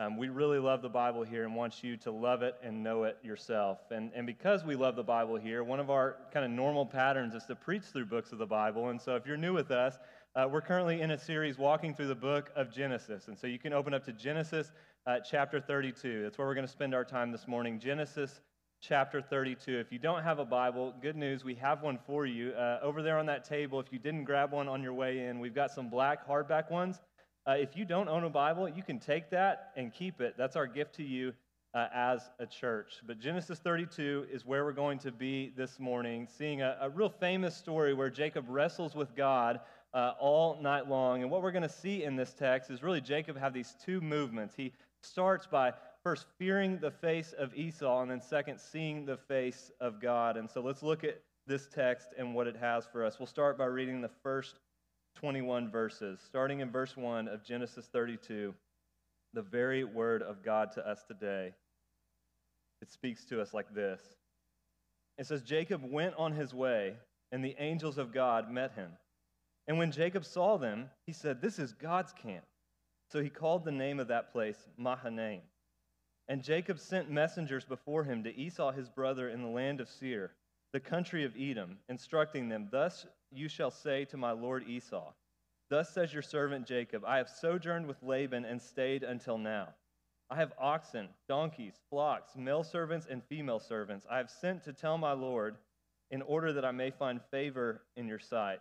Um, we really love the Bible here and want you to love it and know it yourself. And, and because we love the Bible here, one of our kind of normal patterns is to preach through books of the Bible. And so if you're new with us, uh, we're currently in a series walking through the book of Genesis. And so you can open up to Genesis uh, chapter 32. That's where we're going to spend our time this morning. Genesis chapter 32. If you don't have a Bible, good news, we have one for you. Uh, over there on that table, if you didn't grab one on your way in, we've got some black hardback ones. Uh, if you don't own a Bible, you can take that and keep it. That's our gift to you uh, as a church. But Genesis 32 is where we're going to be this morning, seeing a, a real famous story where Jacob wrestles with God uh, all night long. And what we're going to see in this text is really Jacob have these two movements. He starts by first fearing the face of Esau, and then second, seeing the face of God. And so let's look at this text and what it has for us. We'll start by reading the first 21 verses, starting in verse 1 of Genesis 32, the very word of God to us today. It speaks to us like this It says, Jacob went on his way, and the angels of God met him. And when Jacob saw them, he said, This is God's camp. So he called the name of that place Mahanaim. And Jacob sent messengers before him to Esau his brother in the land of Seir, the country of Edom, instructing them, Thus you shall say to my lord Esau, Thus says your servant Jacob, I have sojourned with Laban and stayed until now. I have oxen, donkeys, flocks, male servants, and female servants. I have sent to tell my Lord, in order that I may find favor in your sight.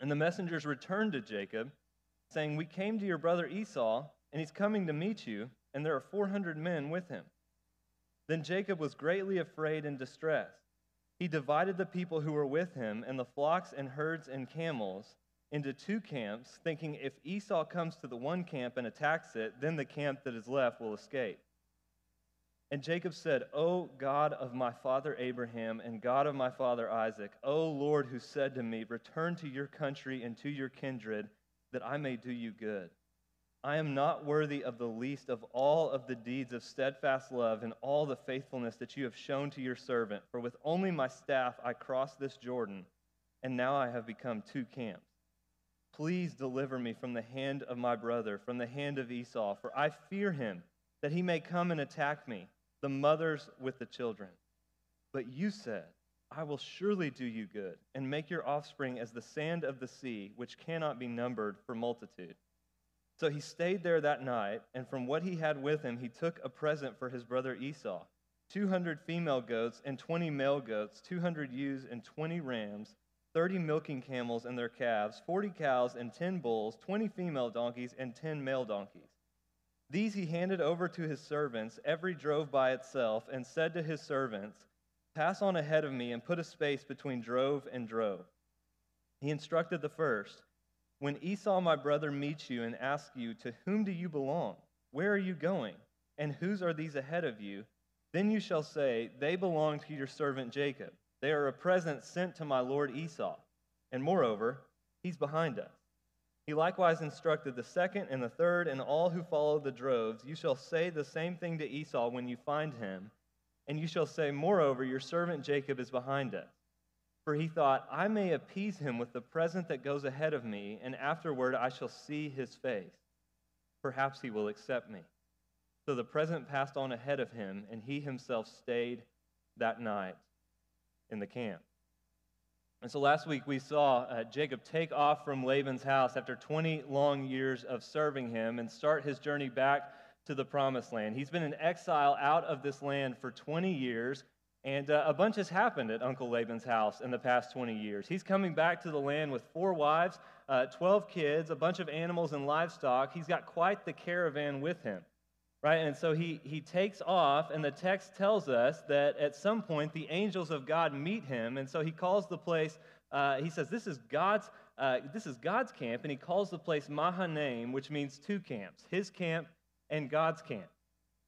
And the messengers returned to Jacob, saying, We came to your brother Esau, and he's coming to meet you, and there are 400 men with him. Then Jacob was greatly afraid and distressed. He divided the people who were with him and the flocks and herds and camels into two camps, thinking if Esau comes to the one camp and attacks it, then the camp that is left will escape. And Jacob said, O God of my father Abraham and God of my father Isaac, O Lord who said to me, Return to your country and to your kindred, that I may do you good. I am not worthy of the least of all of the deeds of steadfast love and all the faithfulness that you have shown to your servant. For with only my staff I crossed this Jordan, and now I have become two camps. Please deliver me from the hand of my brother, from the hand of Esau, for I fear him, that he may come and attack me, the mothers with the children. But you said, I will surely do you good, and make your offspring as the sand of the sea, which cannot be numbered for multitude. So he stayed there that night, and from what he had with him, he took a present for his brother Esau 200 female goats and 20 male goats, 200 ewes and 20 rams, 30 milking camels and their calves, 40 cows and 10 bulls, 20 female donkeys, and 10 male donkeys. These he handed over to his servants, every drove by itself, and said to his servants, Pass on ahead of me and put a space between drove and drove. He instructed the first, when Esau, my brother, meets you and asks you, To whom do you belong? Where are you going? And whose are these ahead of you? Then you shall say, They belong to your servant Jacob. They are a present sent to my lord Esau. And moreover, he's behind us. He likewise instructed the second and the third and all who follow the droves. You shall say the same thing to Esau when you find him. And you shall say, Moreover, your servant Jacob is behind us. For he thought, I may appease him with the present that goes ahead of me, and afterward I shall see his face. Perhaps he will accept me. So the present passed on ahead of him, and he himself stayed that night in the camp. And so last week we saw uh, Jacob take off from Laban's house after 20 long years of serving him and start his journey back to the promised land. He's been in exile out of this land for 20 years and uh, a bunch has happened at Uncle Laban's house in the past 20 years. He's coming back to the land with four wives, uh, 12 kids, a bunch of animals and livestock. He's got quite the caravan with him, right? And so he, he takes off, and the text tells us that at some point the angels of God meet him. And so he calls the place, uh, he says, This is God's. Uh, this is God's camp, and he calls the place Mahanaim, which means two camps his camp and God's camp.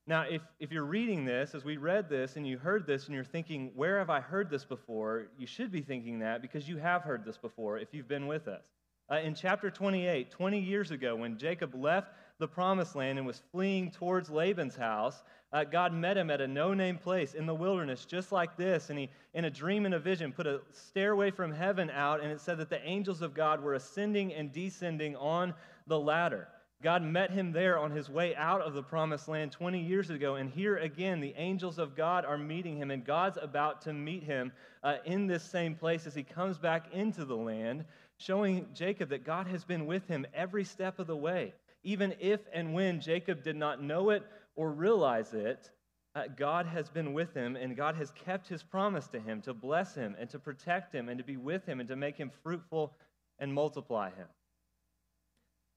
Now, if, if you're reading this, as we read this, and you heard this, and you're thinking, where have I heard this before? You should be thinking that because you have heard this before if you've been with us. Uh, in chapter 28, 20 years ago, when Jacob left the promised land and was fleeing towards Laban's house, uh, God met him at a no name place in the wilderness, just like this. And he, in a dream and a vision, put a stairway from heaven out, and it said that the angels of God were ascending and descending on the ladder. God met him there on his way out of the promised land 20 years ago. And here again, the angels of God are meeting him, and God's about to meet him uh, in this same place as he comes back into the land, showing Jacob that God has been with him every step of the way. Even if and when Jacob did not know it or realize it, uh, God has been with him, and God has kept his promise to him to bless him and to protect him and to be with him and to make him fruitful and multiply him.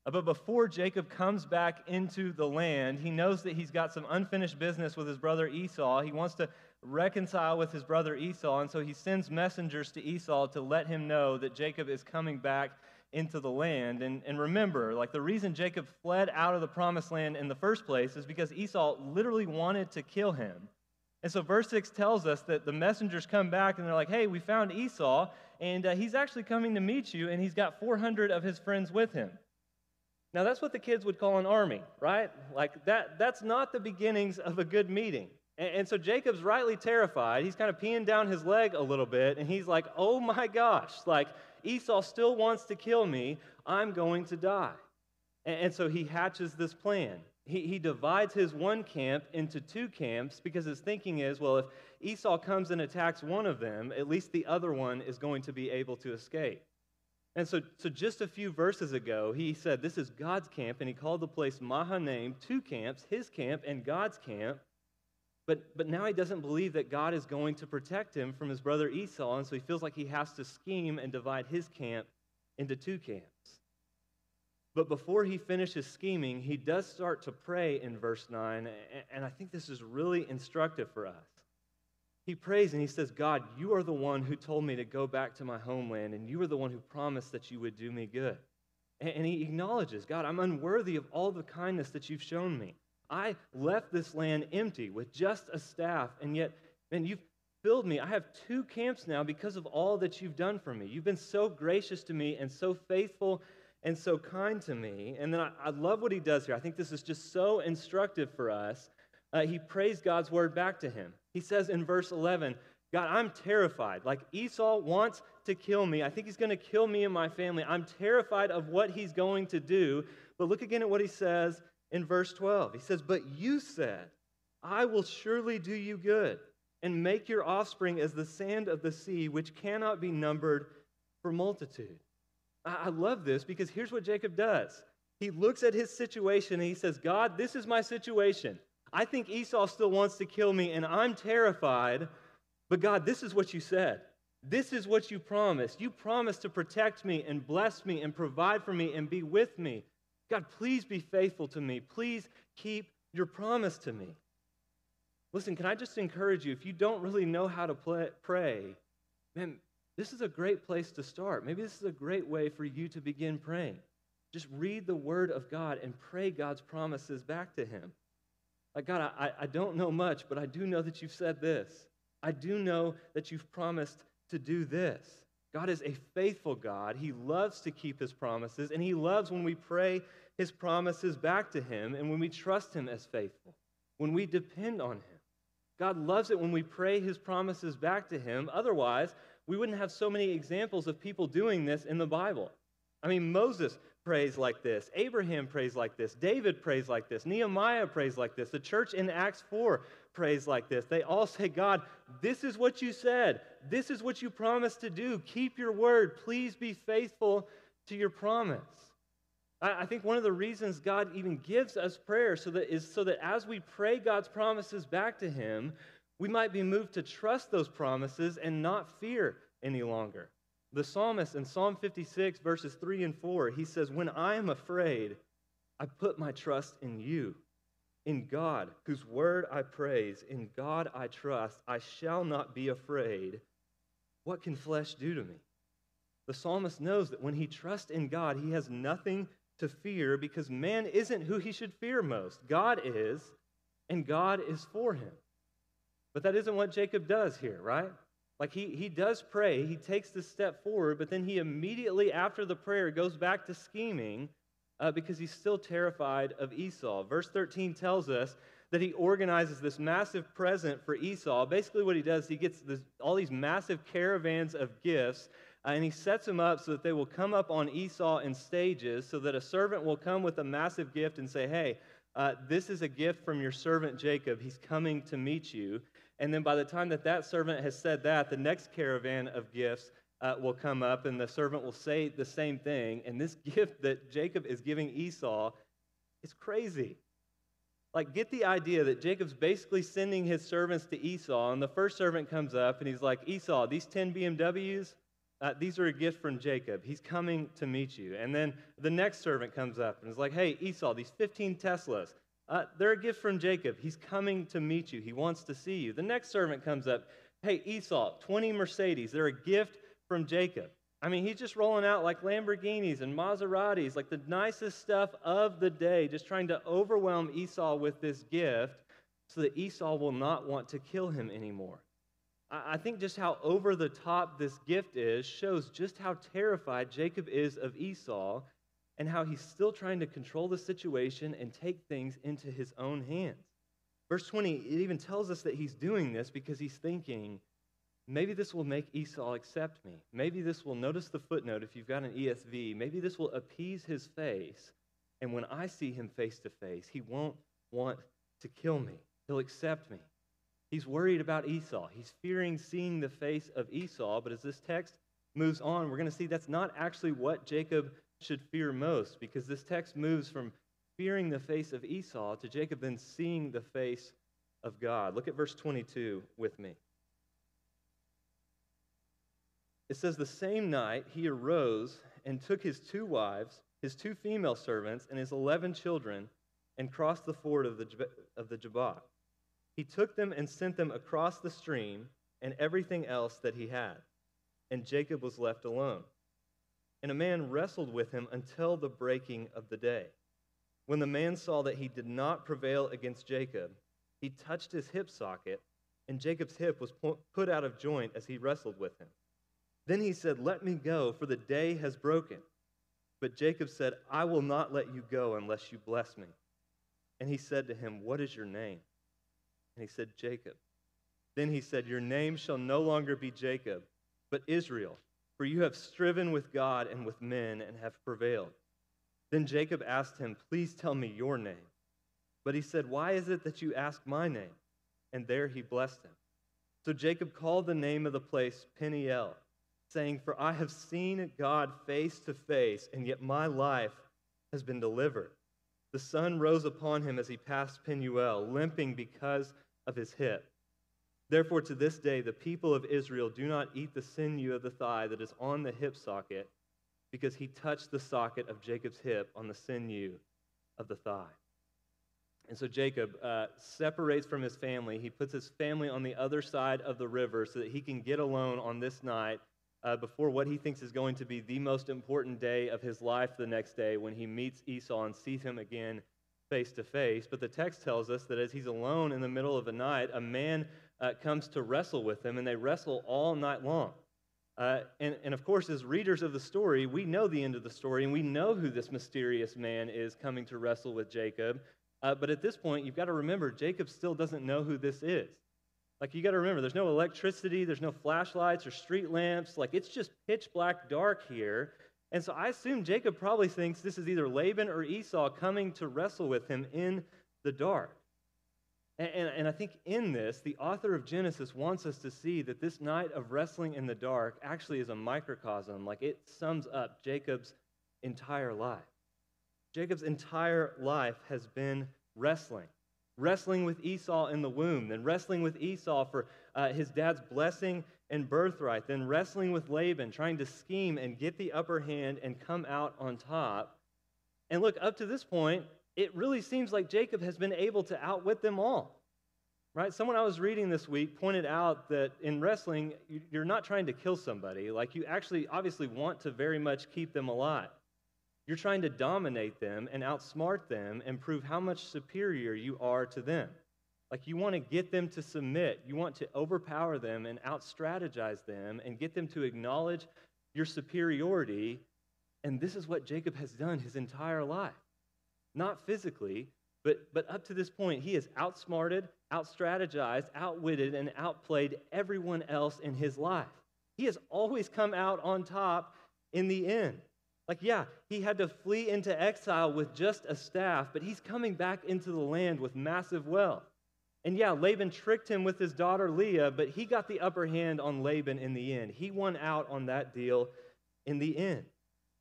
But before Jacob comes back into the land, he knows that he's got some unfinished business with his brother Esau. He wants to reconcile with his brother Esau, and so he sends messengers to Esau to let him know that Jacob is coming back into the land. And, and remember, like the reason Jacob fled out of the promised land in the first place is because Esau literally wanted to kill him. And so verse 6 tells us that the messengers come back and they're like, hey, we found Esau, and uh, he's actually coming to meet you, and he's got 400 of his friends with him. Now, that's what the kids would call an army, right? Like, that, that's not the beginnings of a good meeting. And, and so Jacob's rightly terrified. He's kind of peeing down his leg a little bit, and he's like, oh my gosh, like, Esau still wants to kill me. I'm going to die. And, and so he hatches this plan. He, he divides his one camp into two camps because his thinking is well, if Esau comes and attacks one of them, at least the other one is going to be able to escape. And so, so just a few verses ago, he said, This is God's camp, and he called the place Mahanaim, two camps, his camp and God's camp. But, but now he doesn't believe that God is going to protect him from his brother Esau, and so he feels like he has to scheme and divide his camp into two camps. But before he finishes scheming, he does start to pray in verse 9, and I think this is really instructive for us he prays and he says, God, you are the one who told me to go back to my homeland, and you are the one who promised that you would do me good. And he acknowledges, God, I'm unworthy of all the kindness that you've shown me. I left this land empty with just a staff, and yet, man, you've filled me. I have two camps now because of all that you've done for me. You've been so gracious to me and so faithful and so kind to me. And then I, I love what he does here. I think this is just so instructive for us. Uh, he prays God's word back to him. He says in verse 11, God, I'm terrified. Like Esau wants to kill me. I think he's going to kill me and my family. I'm terrified of what he's going to do. But look again at what he says in verse 12. He says, But you said, I will surely do you good and make your offspring as the sand of the sea, which cannot be numbered for multitude. I love this because here's what Jacob does. He looks at his situation and he says, God, this is my situation. I think Esau still wants to kill me, and I'm terrified. But God, this is what you said. This is what you promised. You promised to protect me and bless me and provide for me and be with me. God, please be faithful to me. Please keep your promise to me. Listen, can I just encourage you if you don't really know how to play, pray, man, this is a great place to start. Maybe this is a great way for you to begin praying. Just read the Word of God and pray God's promises back to Him. Like, God, I, I don't know much, but I do know that you've said this. I do know that you've promised to do this. God is a faithful God. He loves to keep his promises, and he loves when we pray his promises back to him and when we trust him as faithful, when we depend on him. God loves it when we pray his promises back to him. Otherwise, we wouldn't have so many examples of people doing this in the Bible. I mean, Moses prays like this. Abraham prays like this. David prays like this. Nehemiah prays like this. The church in Acts 4 prays like this. They all say, God, this is what you said. This is what you promised to do. Keep your word. Please be faithful to your promise. I, I think one of the reasons God even gives us prayer so that is so that as we pray God's promises back to Him, we might be moved to trust those promises and not fear any longer. The psalmist in Psalm 56, verses 3 and 4, he says, When I am afraid, I put my trust in you, in God, whose word I praise, in God I trust. I shall not be afraid. What can flesh do to me? The psalmist knows that when he trusts in God, he has nothing to fear because man isn't who he should fear most. God is, and God is for him. But that isn't what Jacob does here, right? Like he, he does pray, he takes the step forward, but then he immediately after the prayer goes back to scheming uh, because he's still terrified of Esau. Verse 13 tells us that he organizes this massive present for Esau. Basically, what he does, he gets this, all these massive caravans of gifts uh, and he sets them up so that they will come up on Esau in stages, so that a servant will come with a massive gift and say, Hey, uh, this is a gift from your servant Jacob. He's coming to meet you. And then by the time that that servant has said that, the next caravan of gifts uh, will come up, and the servant will say the same thing. And this gift that Jacob is giving Esau is crazy. Like, get the idea that Jacob's basically sending his servants to Esau, and the first servant comes up and he's like, Esau, these 10 BMWs, uh, these are a gift from Jacob. He's coming to meet you. And then the next servant comes up and is like, hey, Esau, these 15 Teslas, uh, they're a gift from Jacob. He's coming to meet you. He wants to see you. The next servant comes up, hey, Esau, 20 Mercedes, they're a gift from Jacob. I mean, he's just rolling out like Lamborghinis and Maseratis, like the nicest stuff of the day, just trying to overwhelm Esau with this gift so that Esau will not want to kill him anymore. I think just how over the top this gift is shows just how terrified Jacob is of Esau and how he's still trying to control the situation and take things into his own hands. Verse 20, it even tells us that he's doing this because he's thinking, maybe this will make Esau accept me. Maybe this will, notice the footnote if you've got an ESV, maybe this will appease his face. And when I see him face to face, he won't want to kill me. He'll accept me. He's worried about Esau. He's fearing seeing the face of Esau. But as this text moves on, we're going to see that's not actually what Jacob should fear most because this text moves from fearing the face of Esau to Jacob then seeing the face of God. Look at verse 22 with me. It says, The same night he arose and took his two wives, his two female servants, and his eleven children, and crossed the ford of the, of the Jabbok. He took them and sent them across the stream and everything else that he had. And Jacob was left alone. And a man wrestled with him until the breaking of the day. When the man saw that he did not prevail against Jacob, he touched his hip socket, and Jacob's hip was put out of joint as he wrestled with him. Then he said, Let me go, for the day has broken. But Jacob said, I will not let you go unless you bless me. And he said to him, What is your name? And he said, Jacob. Then he said, Your name shall no longer be Jacob, but Israel, for you have striven with God and with men and have prevailed. Then Jacob asked him, Please tell me your name. But he said, Why is it that you ask my name? And there he blessed him. So Jacob called the name of the place Peniel, saying, For I have seen God face to face, and yet my life has been delivered. The sun rose upon him as he passed Penuel, limping because of his hip. Therefore, to this day, the people of Israel do not eat the sinew of the thigh that is on the hip socket, because he touched the socket of Jacob's hip on the sinew of the thigh. And so Jacob uh, separates from his family. He puts his family on the other side of the river so that he can get alone on this night uh, before what he thinks is going to be the most important day of his life the next day when he meets Esau and sees him again face to face. But the text tells us that as he's alone in the middle of the night, a man uh, comes to wrestle with him, and they wrestle all night long. Uh, and, and of course, as readers of the story, we know the end of the story, and we know who this mysterious man is coming to wrestle with Jacob. Uh, but at this point, you've got to remember, Jacob still doesn't know who this is. Like, you got to remember, there's no electricity, there's no flashlights or street lamps. Like, it's just pitch black dark here. And so I assume Jacob probably thinks this is either Laban or Esau coming to wrestle with him in the dark. And, and, and, I think in this, the author of Genesis wants us to see that this night of wrestling in the dark actually is a microcosm. Like it sums up Jacob's entire life. Jacob's entire life has been wrestling. Wrestling with Esau in the womb, then wrestling with Esau for uh, his dad's blessing and birthright, then wrestling with Laban, trying to scheme and get the upper hand and come out on top. And look, up to this point, it really seems like Jacob has been able to outwit them all. Right? Someone I was reading this week pointed out that in wrestling, you're not trying to kill somebody. Like, you actually obviously want to very much keep them alive. You're trying to dominate them and outsmart them and prove how much superior you are to them. Like you want to get them to submit, you want to overpower them and out strategize them and get them to acknowledge your superiority. And this is what Jacob has done his entire life. Not physically, but, but up to this point, he has outsmarted, outstrategized, outwitted, and outplayed everyone else in his life. he has always come out on top in the end. Like, yeah, he had to flee into exile with just a staff, but he's coming back into the land with massive wealth. And yeah, Laban tricked him with his daughter Leah, but he got the upper hand on Laban in the end. He won out on that deal in the end.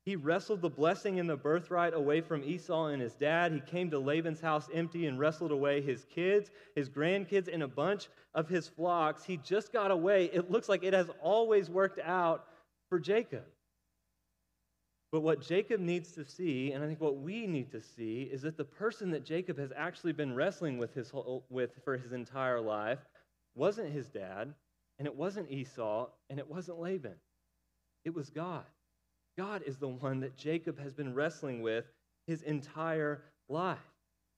He wrestled the blessing and the birthright away from Esau and his dad. He came to Laban's house empty and wrestled away his kids, his grandkids, and a bunch of his flocks. He just got away. It looks like it has always worked out for Jacob. But what Jacob needs to see, and I think what we need to see, is that the person that Jacob has actually been wrestling with, his whole, with for his entire life wasn't his dad, and it wasn't Esau, and it wasn't Laban. It was God. God is the one that Jacob has been wrestling with his entire life.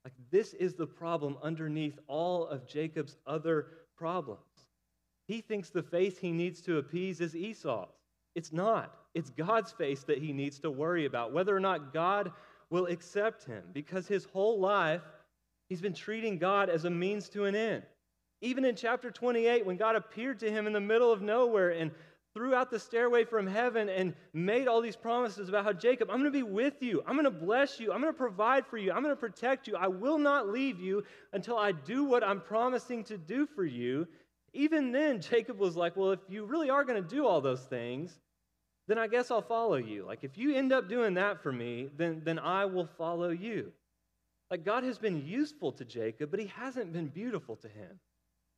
Like, this is the problem underneath all of Jacob's other problems. He thinks the face he needs to appease is Esau's. It's not. It's God's face that he needs to worry about, whether or not God will accept him, because his whole life, he's been treating God as a means to an end. Even in chapter 28, when God appeared to him in the middle of nowhere and threw out the stairway from heaven and made all these promises about how Jacob, I'm going to be with you. I'm going to bless you. I'm going to provide for you. I'm going to protect you. I will not leave you until I do what I'm promising to do for you. Even then, Jacob was like, Well, if you really are going to do all those things, then I guess I'll follow you. Like, if you end up doing that for me, then, then I will follow you. Like, God has been useful to Jacob, but he hasn't been beautiful to him.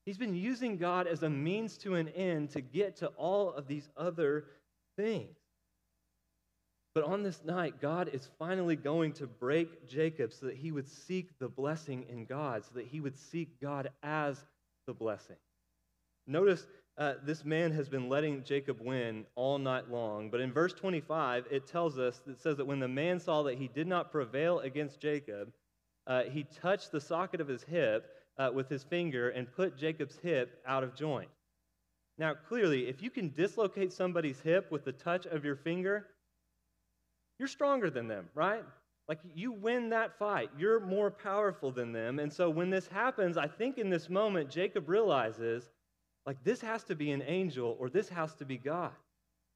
He's been using God as a means to an end to get to all of these other things. But on this night, God is finally going to break Jacob so that he would seek the blessing in God, so that he would seek God as the blessing. Notice uh, this man has been letting Jacob win all night long. But in verse 25, it tells us, it says that when the man saw that he did not prevail against Jacob, uh, he touched the socket of his hip uh, with his finger and put Jacob's hip out of joint. Now, clearly, if you can dislocate somebody's hip with the touch of your finger, you're stronger than them, right? Like you win that fight. You're more powerful than them. And so when this happens, I think in this moment, Jacob realizes like this has to be an angel or this has to be God.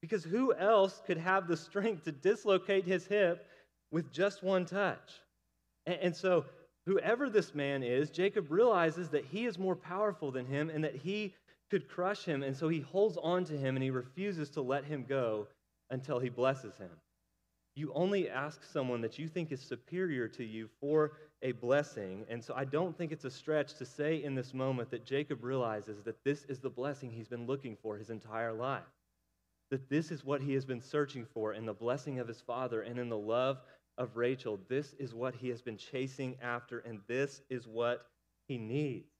Because who else could have the strength to dislocate his hip with just one touch? And, and so whoever this man is, Jacob realizes that he is more powerful than him and that he could crush him. And so he holds on to him and he refuses to let him go until he blesses him. You only ask someone that you think is superior to you for a blessing. And so I don't think it's a stretch to say in this moment that Jacob realizes that this is the blessing he's been looking for his entire life. That this is what he has been searching for in the blessing of his father and in the love of Rachel. This is what he has been chasing after, and this is what he needs.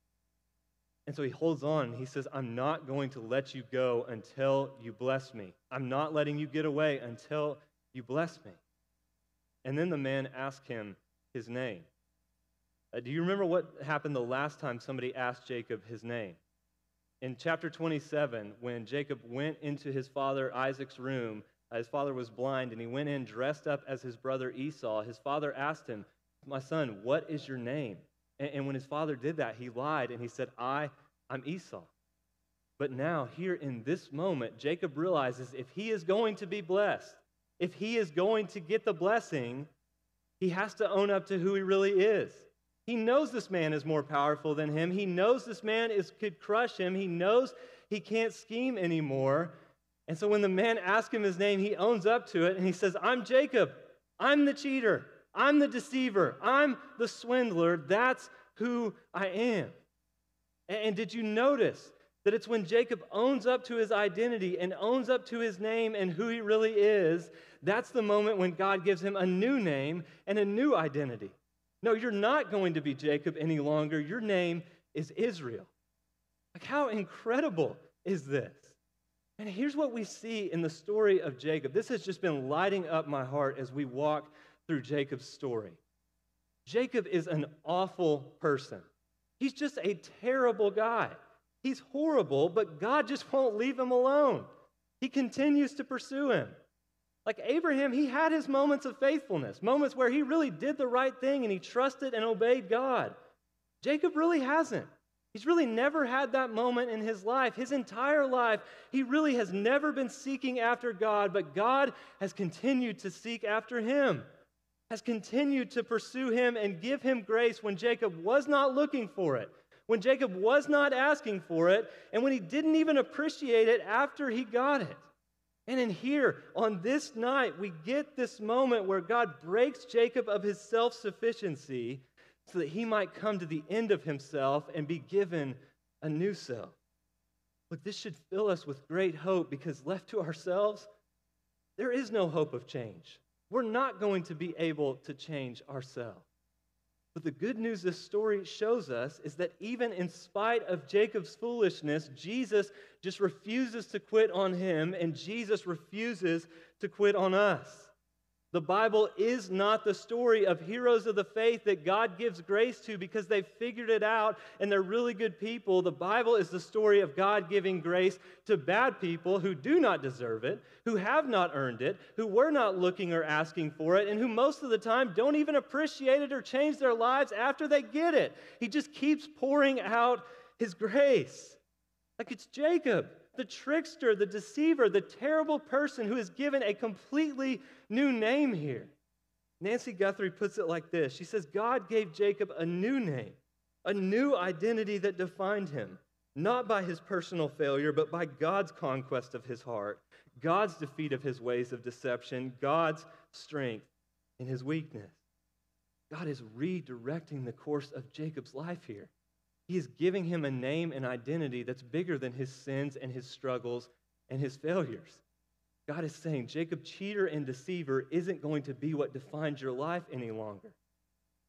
And so he holds on. He says, I'm not going to let you go until you bless me. I'm not letting you get away until you bless me. And then the man asked him his name. Uh, do you remember what happened the last time somebody asked Jacob his name? In chapter 27, when Jacob went into his father Isaac's room his father was blind, and he went in dressed up as his brother Esau. His father asked him, My son, what is your name? And, and when his father did that, he lied and he said, I, I'm Esau. But now, here in this moment, Jacob realizes if he is going to be blessed, if he is going to get the blessing, he has to own up to who he really is. He knows this man is more powerful than him. He knows this man is, could crush him. He knows he can't scheme anymore. And so when the man asks him his name, he owns up to it and he says, I'm Jacob. I'm the cheater. I'm the deceiver. I'm the swindler. That's who I am. And did you notice that it's when Jacob owns up to his identity and owns up to his name and who he really is, that's the moment when God gives him a new name and a new identity. No, you're not going to be Jacob any longer. Your name is Israel. Like, how incredible is this? And here's what we see in the story of Jacob. This has just been lighting up my heart as we walk through Jacob's story. Jacob is an awful person. He's just a terrible guy. He's horrible, but God just won't leave him alone. He continues to pursue him. Like Abraham, he had his moments of faithfulness, moments where he really did the right thing and he trusted and obeyed God. Jacob really hasn't. He's really never had that moment in his life. His entire life, he really has never been seeking after God, but God has continued to seek after him, has continued to pursue him and give him grace when Jacob was not looking for it, when Jacob was not asking for it, and when he didn't even appreciate it after he got it. And in here, on this night, we get this moment where God breaks Jacob of his self sufficiency so that he might come to the end of himself and be given a new self. Look, this should fill us with great hope because left to ourselves, there is no hope of change. We're not going to be able to change ourselves. But the good news this story shows us is that even in spite of Jacob's foolishness, Jesus just refuses to quit on him, and Jesus refuses to quit on us. The Bible is not the story of heroes of the faith that God gives grace to because they've figured it out and they're really good people. The Bible is the story of God giving grace to bad people who do not deserve it, who have not earned it, who were not looking or asking for it, and who most of the time don't even appreciate it or change their lives after they get it. He just keeps pouring out His grace. Like it's Jacob the trickster, the deceiver, the terrible person who is given a completely new name here. Nancy Guthrie puts it like this She says, God gave Jacob a new name, a new identity that defined him, not by his personal failure, but by God's conquest of his heart, God's defeat of his ways of deception, God's strength in his weakness. God is redirecting the course of Jacob's life here. He is giving him a name and identity that's bigger than his sins and his struggles and his failures. God is saying, Jacob, cheater and deceiver, isn't going to be what defines your life any longer.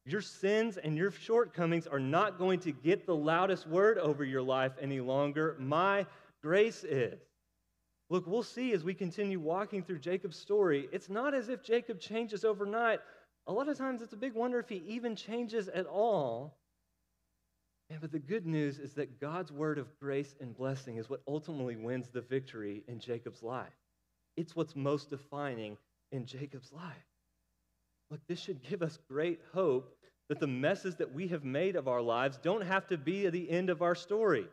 Your sins and your shortcomings are not going to get the loudest word over your life any longer. My grace is. Look, we'll see as we continue walking through Jacob's story. It's not as if Jacob changes overnight. A lot of times it's a big wonder if he even changes at all. But the good news is that God's word of grace and blessing is what ultimately wins the victory in Jacob's life. It's what's most defining in Jacob's life. Look, this should give us great hope that the messes that we have made of our lives don't have to be the end of our story.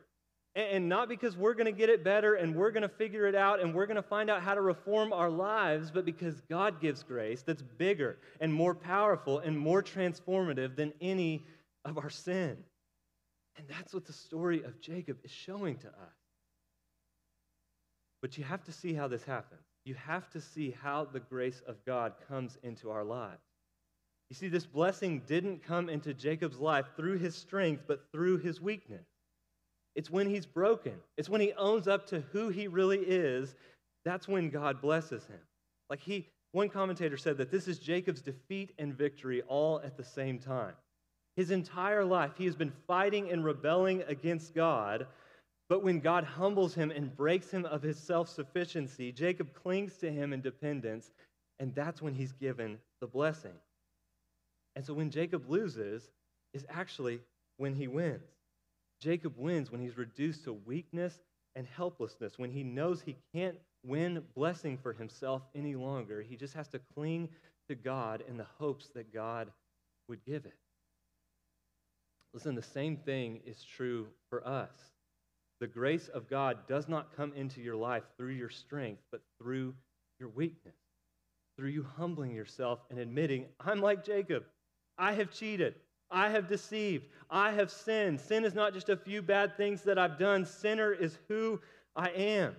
And not because we're going to get it better and we're going to figure it out and we're going to find out how to reform our lives, but because God gives grace that's bigger and more powerful and more transformative than any of our sin. And that's what the story of Jacob is showing to us. But you have to see how this happens. You have to see how the grace of God comes into our lives. You see, this blessing didn't come into Jacob's life through his strength, but through his weakness. It's when he's broken, it's when he owns up to who he really is. That's when God blesses him. Like he, one commentator said that this is Jacob's defeat and victory all at the same time. His entire life, he has been fighting and rebelling against God. But when God humbles him and breaks him of his self sufficiency, Jacob clings to him in dependence, and that's when he's given the blessing. And so when Jacob loses, is actually when he wins. Jacob wins when he's reduced to weakness and helplessness, when he knows he can't win blessing for himself any longer. He just has to cling to God in the hopes that God would give it. Listen, the same thing is true for us. The grace of God does not come into your life through your strength, but through your weakness, through you humbling yourself and admitting, I'm like Jacob. I have cheated. I have deceived. I have sinned. Sin is not just a few bad things that I've done, sinner is who I am.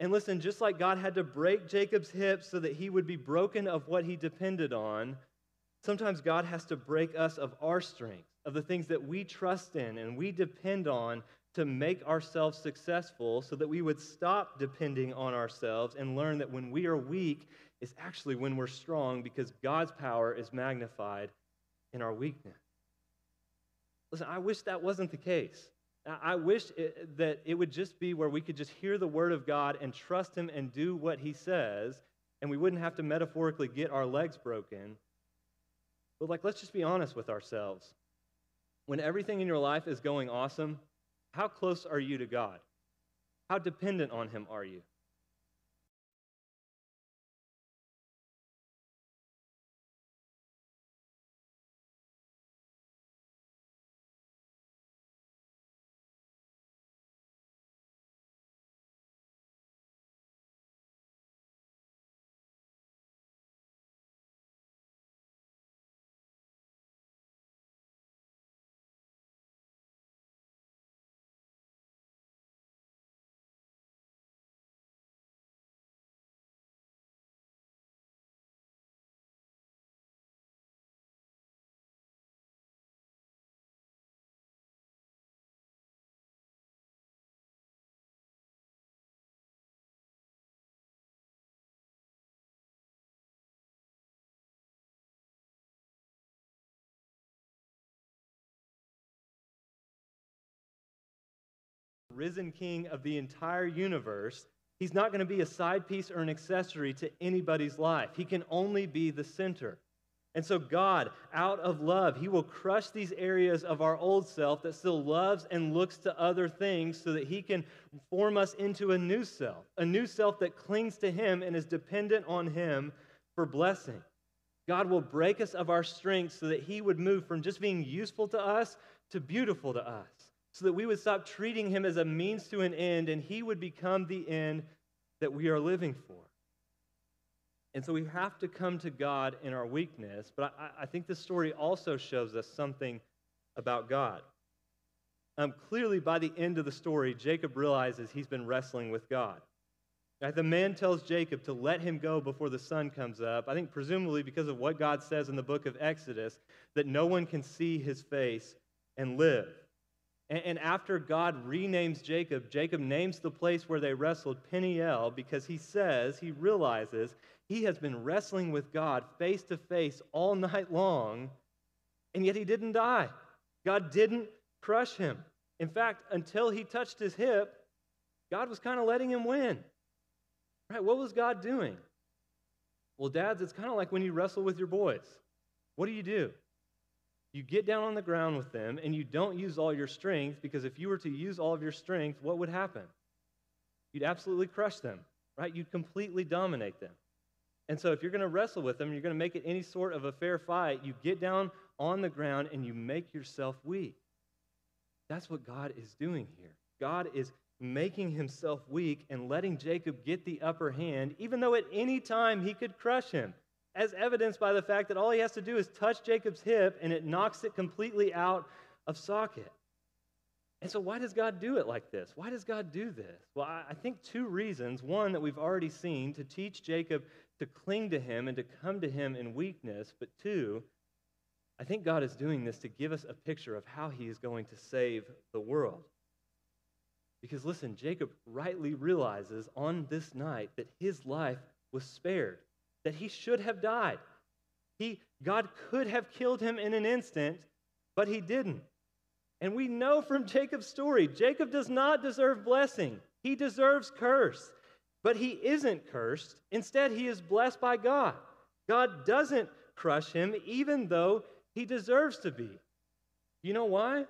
And listen, just like God had to break Jacob's hips so that he would be broken of what he depended on, sometimes God has to break us of our strength of the things that we trust in and we depend on to make ourselves successful so that we would stop depending on ourselves and learn that when we are weak is actually when we're strong because God's power is magnified in our weakness. Listen, I wish that wasn't the case. I wish it, that it would just be where we could just hear the word of God and trust Him and do what He says, and we wouldn't have to metaphorically get our legs broken. But, like, let's just be honest with ourselves when everything in your life is going awesome, how close are you to God? How dependent on Him are you? Risen king of the entire universe, he's not going to be a side piece or an accessory to anybody's life. He can only be the center. And so, God, out of love, He will crush these areas of our old self that still loves and looks to other things so that He can form us into a new self, a new self that clings to Him and is dependent on Him for blessing. God will break us of our strength so that He would move from just being useful to us to beautiful to us, so that we would stop treating Him as a means to an end and He would become the end that we are living for. And so we have to come to God in our weakness, but I, I think this story also shows us something about God. Um, clearly, by the end of the story, Jacob realizes he's been wrestling with God. Right? The man tells Jacob to let him go before the sun comes up. I think, presumably, because of what God says in the book of Exodus, that no one can see his face and live. And, after God renames Jacob, Jacob names the place where they wrestled Peniel because he says, he realizes he has been wrestling with God face to face all night long, and yet he didn't die. God didn't crush him. In fact, until he touched his hip, God was kind of letting him win. Right? What was God doing? Well, dads, it's kind of like when you wrestle with your boys. What do you do? You get down on the ground with them and you don't use all your strength because if you were to use all of your strength, what would happen? You'd absolutely crush them, right? You'd completely dominate them. And so if you're going to wrestle with them, you're going to make it any sort of a fair fight, you get down on the ground and you make yourself weak. That's what God is doing here. God is making himself weak and letting Jacob get the upper hand, even though at any time he could crush him, as evidenced by the fact that all he has to do is touch Jacob's hip and it knocks it completely out of socket. And so, why does God do it like this? Why does God do this? Well, I think two reasons. One, that we've already seen to teach Jacob to cling to him and to come to him in weakness. But two, I think God is doing this to give us a picture of how he is going to save the world. Because listen, Jacob rightly realizes on this night that his life was spared, that he should have died. He, God could have killed him in an instant, but he didn't. And we know from Jacob's story, Jacob does not deserve blessing. He deserves curse. But he isn't cursed. Instead, he is blessed by God. God doesn't crush him, even though he deserves to be. You know why?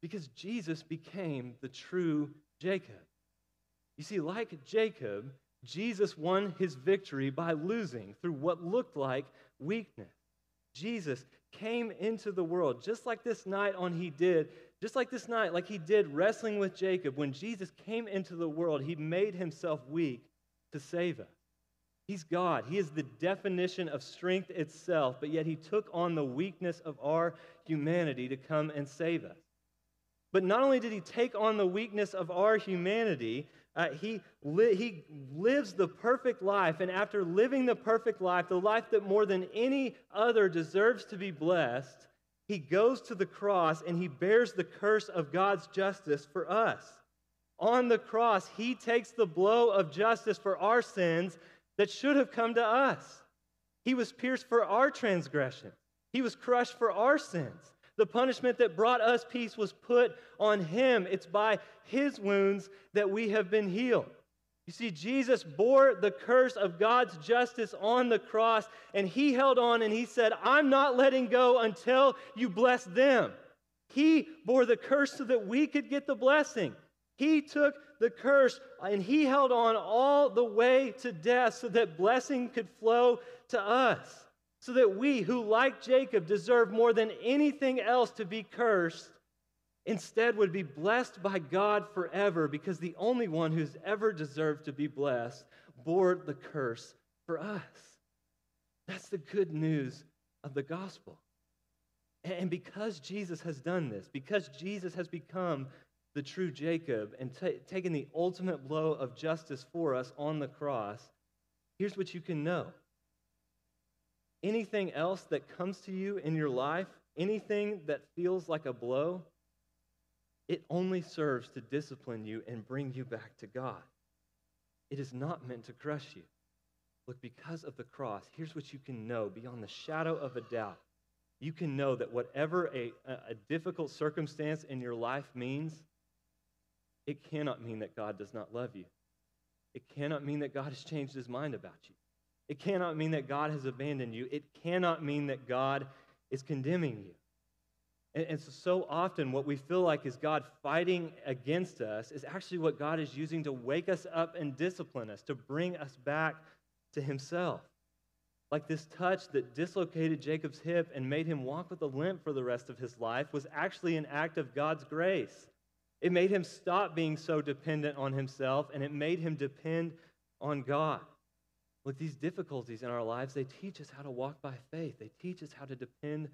Because Jesus became the true Jacob. You see, like Jacob, Jesus won his victory by losing through what looked like weakness. Jesus came into the world just like this night on he did just like this night, like he did wrestling with Jacob, when Jesus came into the world, he made himself weak to save us. He's God. He is the definition of strength itself, but yet he took on the weakness of our humanity to come and save us. But not only did he take on the weakness of our humanity, uh, he, li- he lives the perfect life. And after living the perfect life, the life that more than any other deserves to be blessed, he goes to the cross and he bears the curse of God's justice for us. On the cross, he takes the blow of justice for our sins that should have come to us. He was pierced for our transgression, he was crushed for our sins. The punishment that brought us peace was put on him. It's by his wounds that we have been healed. You see, Jesus bore the curse of God's justice on the cross, and he held on and he said, I'm not letting go until you bless them. He bore the curse so that we could get the blessing. He took the curse and he held on all the way to death so that blessing could flow to us. So that we, who like Jacob deserve more than anything else to be cursed, instead would be blessed by God forever because the only one who's ever deserved to be blessed bore the curse for us. That's the good news of the gospel. And because Jesus has done this, because Jesus has become the true Jacob and t- taken the ultimate blow of justice for us on the cross, here's what you can know. Anything else that comes to you in your life, anything that feels like a blow, it only serves to discipline you and bring you back to God. It is not meant to crush you. Look, because of the cross, here's what you can know beyond the shadow of a doubt. You can know that whatever a, a difficult circumstance in your life means, it cannot mean that God does not love you. It cannot mean that God has changed his mind about you. It cannot mean that God has abandoned you. It cannot mean that God is condemning you. And, and so, so often, what we feel like is God fighting against us is actually what God is using to wake us up and discipline us, to bring us back to Himself. Like this touch that dislocated Jacob's hip and made him walk with a limp for the rest of his life was actually an act of God's grace. It made him stop being so dependent on himself and it made him depend on God. With these difficulties in our lives, they teach us how to walk by faith. They teach us how to depend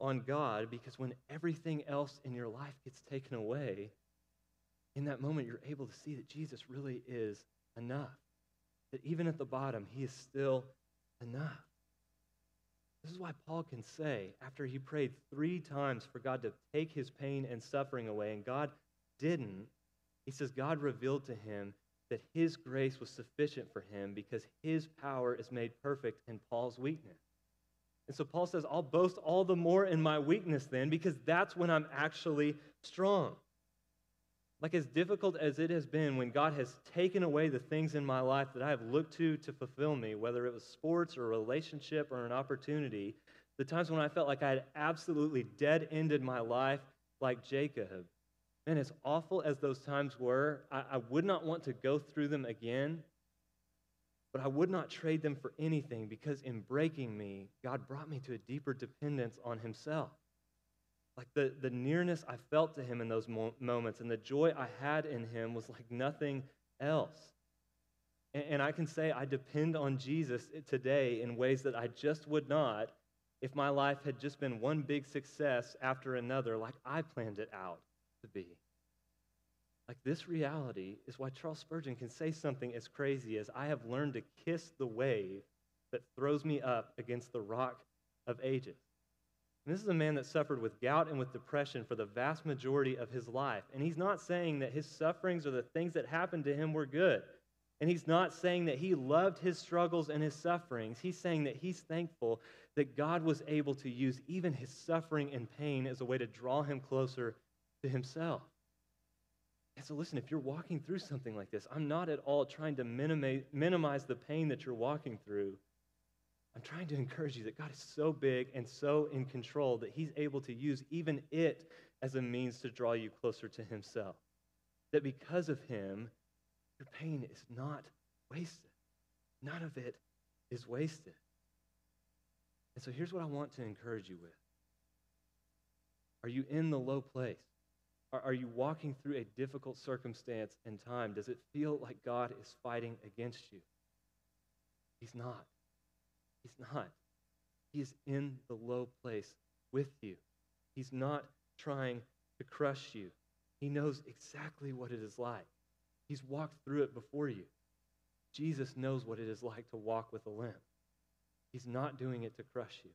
on God because when everything else in your life gets taken away, in that moment you're able to see that Jesus really is enough. That even at the bottom, he is still enough. This is why Paul can say, after he prayed three times for God to take his pain and suffering away, and God didn't, he says, God revealed to him that his grace was sufficient for him because his power is made perfect in Paul's weakness. And so Paul says, I'll boast all the more in my weakness then because that's when I'm actually strong. Like, as difficult as it has been when God has taken away the things in my life that I have looked to to fulfill me, whether it was sports or a relationship or an opportunity, the times when I felt like I had absolutely dead ended my life, like Jacob, and as awful as those times were, I, I would not want to go through them again, but I would not trade them for anything because in breaking me, God brought me to a deeper dependence on Himself. Like the, the nearness I felt to Him in those mo- moments and the joy I had in Him was like nothing else. And, and I can say I depend on Jesus today in ways that I just would not if my life had just been one big success after another, like I planned it out to be. Like this reality is why Charles Spurgeon can say something as crazy as I have learned to kiss the wave that throws me up against the rock of ages. And this is a man that suffered with gout and with depression for the vast majority of his life. And he's not saying that his sufferings or the things that happened to him were good. And he's not saying that he loved his struggles and his sufferings. He's saying that he's thankful that God was able to use even his suffering and pain as a way to draw him closer to himself. And so, listen, if you're walking through something like this, I'm not at all trying to minimize, minimize the pain that you're walking through. I'm trying to encourage you that God is so big and so in control that He's able to use even it as a means to draw you closer to Himself. That because of Him, your pain is not wasted. None of it is wasted. And so here's what I want to encourage you with Are you in the low place? Are, you walking through a difficult circumstance and time? Does it feel like God is fighting against you? He's not. He's not. He is in the low place with you. He's not trying to crush you. He knows exactly what it is like. He's walked through it before you. Jesus knows what it is like to walk with a limp. He's not doing it to crush you.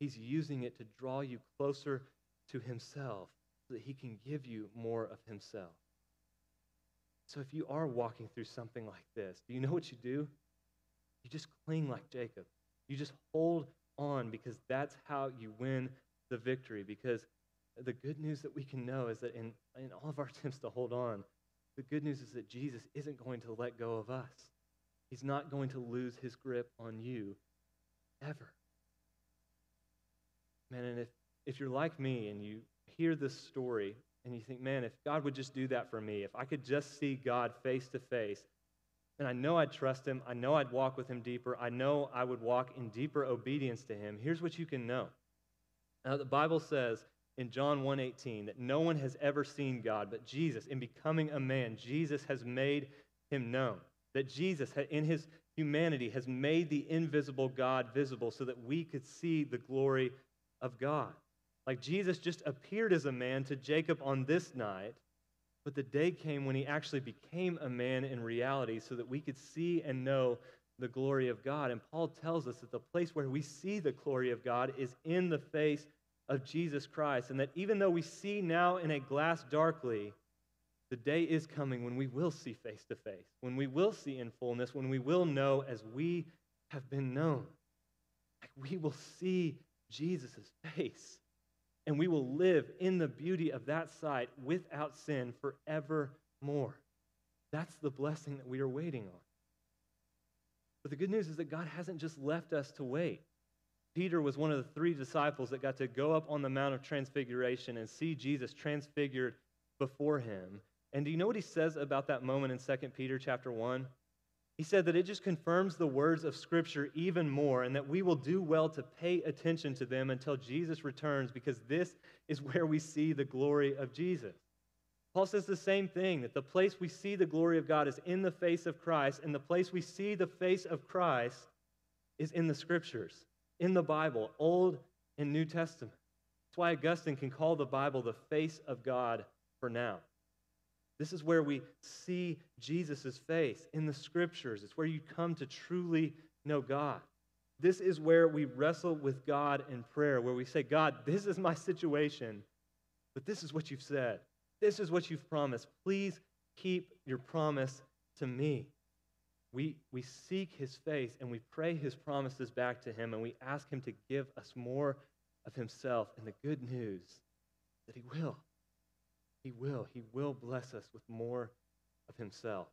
He's using it to draw you closer to himself so that he can give you more of himself. So if you are walking through something like this, do you know what you do? You just cling like Jacob. You just hold on because that's how you win the victory. Because the good news that we can know is that in, in all of our attempts to hold on, the good news is that Jesus isn't going to let go of us. He's not going to lose his grip on you ever. Man, and if, if you're like me and you hear this story and you think, man, if God would just do that for me, if I could just see God face to face, and I know I'd trust him, I know I'd walk with him deeper, I know I would walk in deeper obedience to him, here's what you can know. Now, the Bible says in John 1:18 that no one has ever seen God, but Jesus, in becoming a man, Jesus has made him known. That Jesus, in his humanity, has made the invisible God visible so that we could see the glory of God. Like Jesus just appeared as a man to Jacob on this night, but the day came when he actually became a man in reality so that we could see and know the glory of God. And Paul tells us that the place where we see the glory of God is in the face of Jesus Christ. And that even though we see now in a glass darkly, the day is coming when we will see face to face, when we will see in fullness, when we will know as we have been known. Like we will see Jesus' face and we will live in the beauty of that sight without sin forevermore. That's the blessing that we are waiting on. But the good news is that God hasn't just left us to wait. Peter was one of the three disciples that got to go up on the Mount of Transfiguration and see Jesus transfigured before him. And do you know what he says about that moment in 2 Peter chapter 1? He said that it just confirms the words of Scripture even more and that we will do well to pay attention to them until Jesus returns because this is where we see the glory of Jesus. Paul says the same thing that the place we see the glory of God is in the face of Christ, and the place we see the face of Christ is in the Scriptures, in the Bible, Old and New Testament. That's why Augustine can call the Bible the face of God for now. This is where we see Jesus' face in the Scriptures. It's where you come to truly know God. This is where we wrestle with God in prayer, where we say, God, this is my situation, but this is what you've said. This is what you've promised. Please keep your promise to me. We, we seek his face and we pray his promises back to him and we ask him to give us more of himself and the good news that he will. He will. He will bless us with more of himself.